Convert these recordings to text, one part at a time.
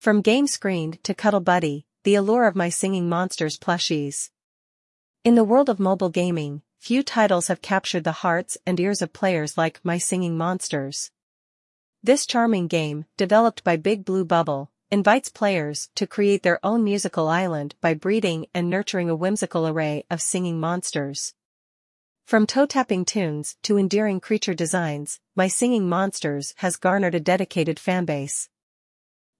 From Game Screened to Cuddle Buddy, the allure of my singing monsters plushies. In the world of mobile gaming, few titles have captured the hearts and ears of players like My Singing Monsters. This charming game, developed by Big Blue Bubble, invites players to create their own musical island by breeding and nurturing a whimsical array of singing monsters. From toe-tapping tunes to endearing creature designs, My Singing Monsters has garnered a dedicated fanbase.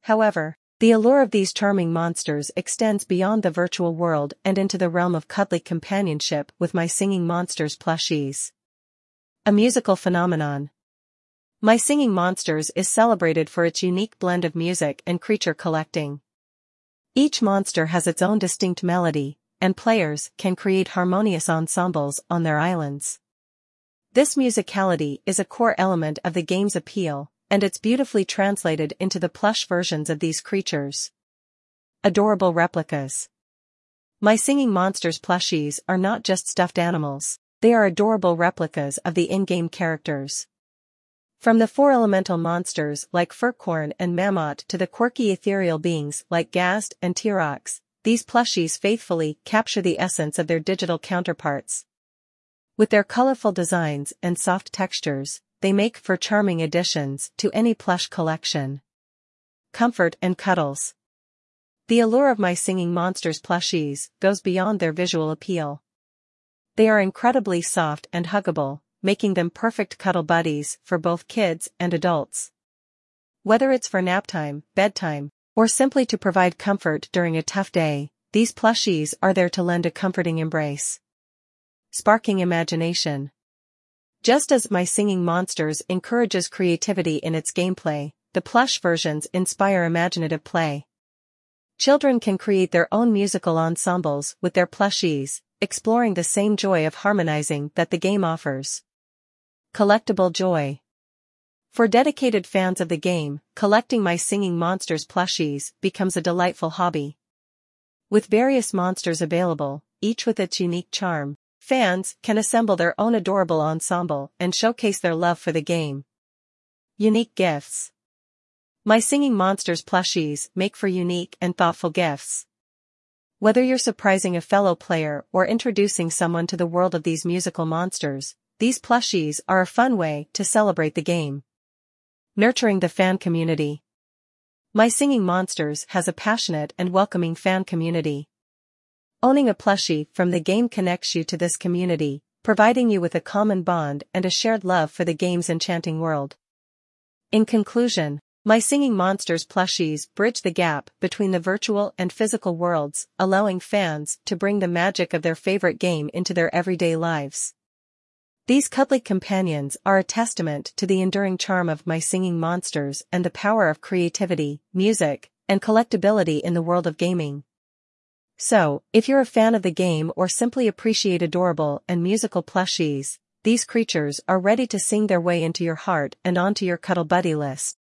However, the allure of these charming monsters extends beyond the virtual world and into the realm of cuddly companionship with my singing monsters plushies. A musical phenomenon. My Singing Monsters is celebrated for its unique blend of music and creature collecting. Each monster has its own distinct melody, and players can create harmonious ensembles on their islands. This musicality is a core element of the game's appeal, and it's beautifully translated into the plush versions of these creatures. Adorable replicas. My Singing Monsters plushies are not just stuffed animals, they are adorable replicas of the in-game characters. From the four elemental monsters like Furcorn and Mammott to the quirky ethereal beings like Ghazt and T-Rox, these plushies faithfully capture the essence of their digital counterparts. With their colorful designs and soft textures, they make for charming additions to any plush collection. Comfort and cuddles. The allure of my singing monsters plushies goes beyond their visual appeal. They are incredibly soft and huggable, making them perfect cuddle buddies for both kids and adults. Whether it's for nap time, bedtime, or simply to provide comfort during a tough day, these plushies are there to lend a comforting embrace. Sparking imagination. Just as My Singing Monsters encourages creativity in its gameplay, the plush versions inspire imaginative play. Children can create their own musical ensembles with their plushies, exploring the same joy of harmonizing that the game offers. Collectible Joy For dedicated fans of the game, collecting My Singing Monsters plushies becomes a delightful hobby. With various monsters available, each with its unique charm, Fans can assemble their own adorable ensemble and showcase their love for the game. Unique Gifts My Singing Monsters plushies make for unique and thoughtful gifts. Whether you're surprising a fellow player or introducing someone to the world of these musical monsters, these plushies are a fun way to celebrate the game. Nurturing the fan community. My Singing Monsters has a passionate and welcoming fan community. Owning a plushie from the game connects you to this community, providing you with a common bond and a shared love for the game's enchanting world. In conclusion, My Singing Monsters plushies bridge the gap between the virtual and physical worlds, allowing fans to bring the magic of their favorite game into their everyday lives. These cuddly companions are a testament to the enduring charm of My Singing Monsters and the power of creativity, music, and collectability in the world of gaming. So, if you're a fan of the game or simply appreciate adorable and musical plushies, these creatures are ready to sing their way into your heart and onto your cuddle buddy list.